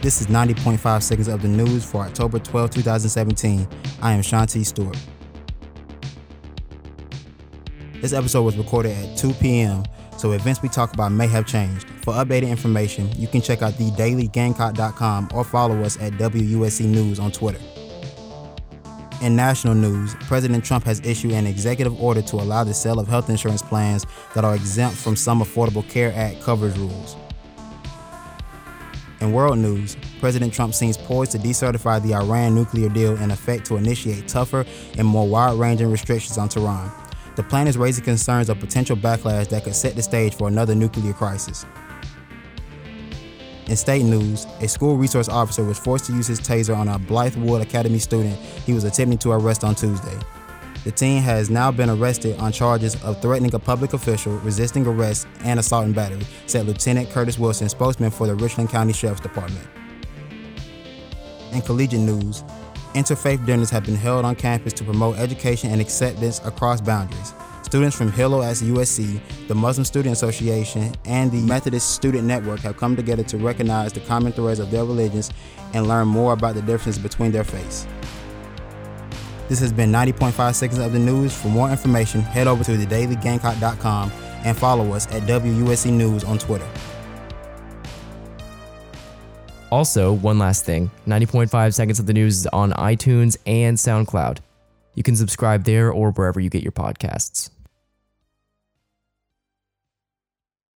This is 90.5 seconds of the news for October 12, 2017. I am Shanti Stuart. This episode was recorded at 2 p.m., so events we talk about may have changed. For updated information, you can check out thedailygamecock.com or follow us at WUSC News on Twitter. In national news, President Trump has issued an executive order to allow the sale of health insurance plans that are exempt from some Affordable Care Act coverage rules. In world news, President Trump seems poised to decertify the Iran nuclear deal in effect to initiate tougher and more wide ranging restrictions on Tehran. The plan is raising concerns of potential backlash that could set the stage for another nuclear crisis. In state news, a school resource officer was forced to use his taser on a Blythewood Academy student he was attempting to arrest on Tuesday. The teen has now been arrested on charges of threatening a public official, resisting arrest, and assault and battery, said Lieutenant Curtis Wilson, spokesman for the Richland County Sheriff's Department. In collegiate news, interfaith dinners have been held on campus to promote education and acceptance across boundaries. Students from Hillel at USC, the Muslim Student Association, and the Methodist Student Network have come together to recognize the common threads of their religions and learn more about the differences between their faiths. This has been 90.5 seconds of the news. For more information, head over to thedailygamecock.com and follow us at WUSC News on Twitter. Also, one last thing 90.5 seconds of the news is on iTunes and SoundCloud. You can subscribe there or wherever you get your podcasts.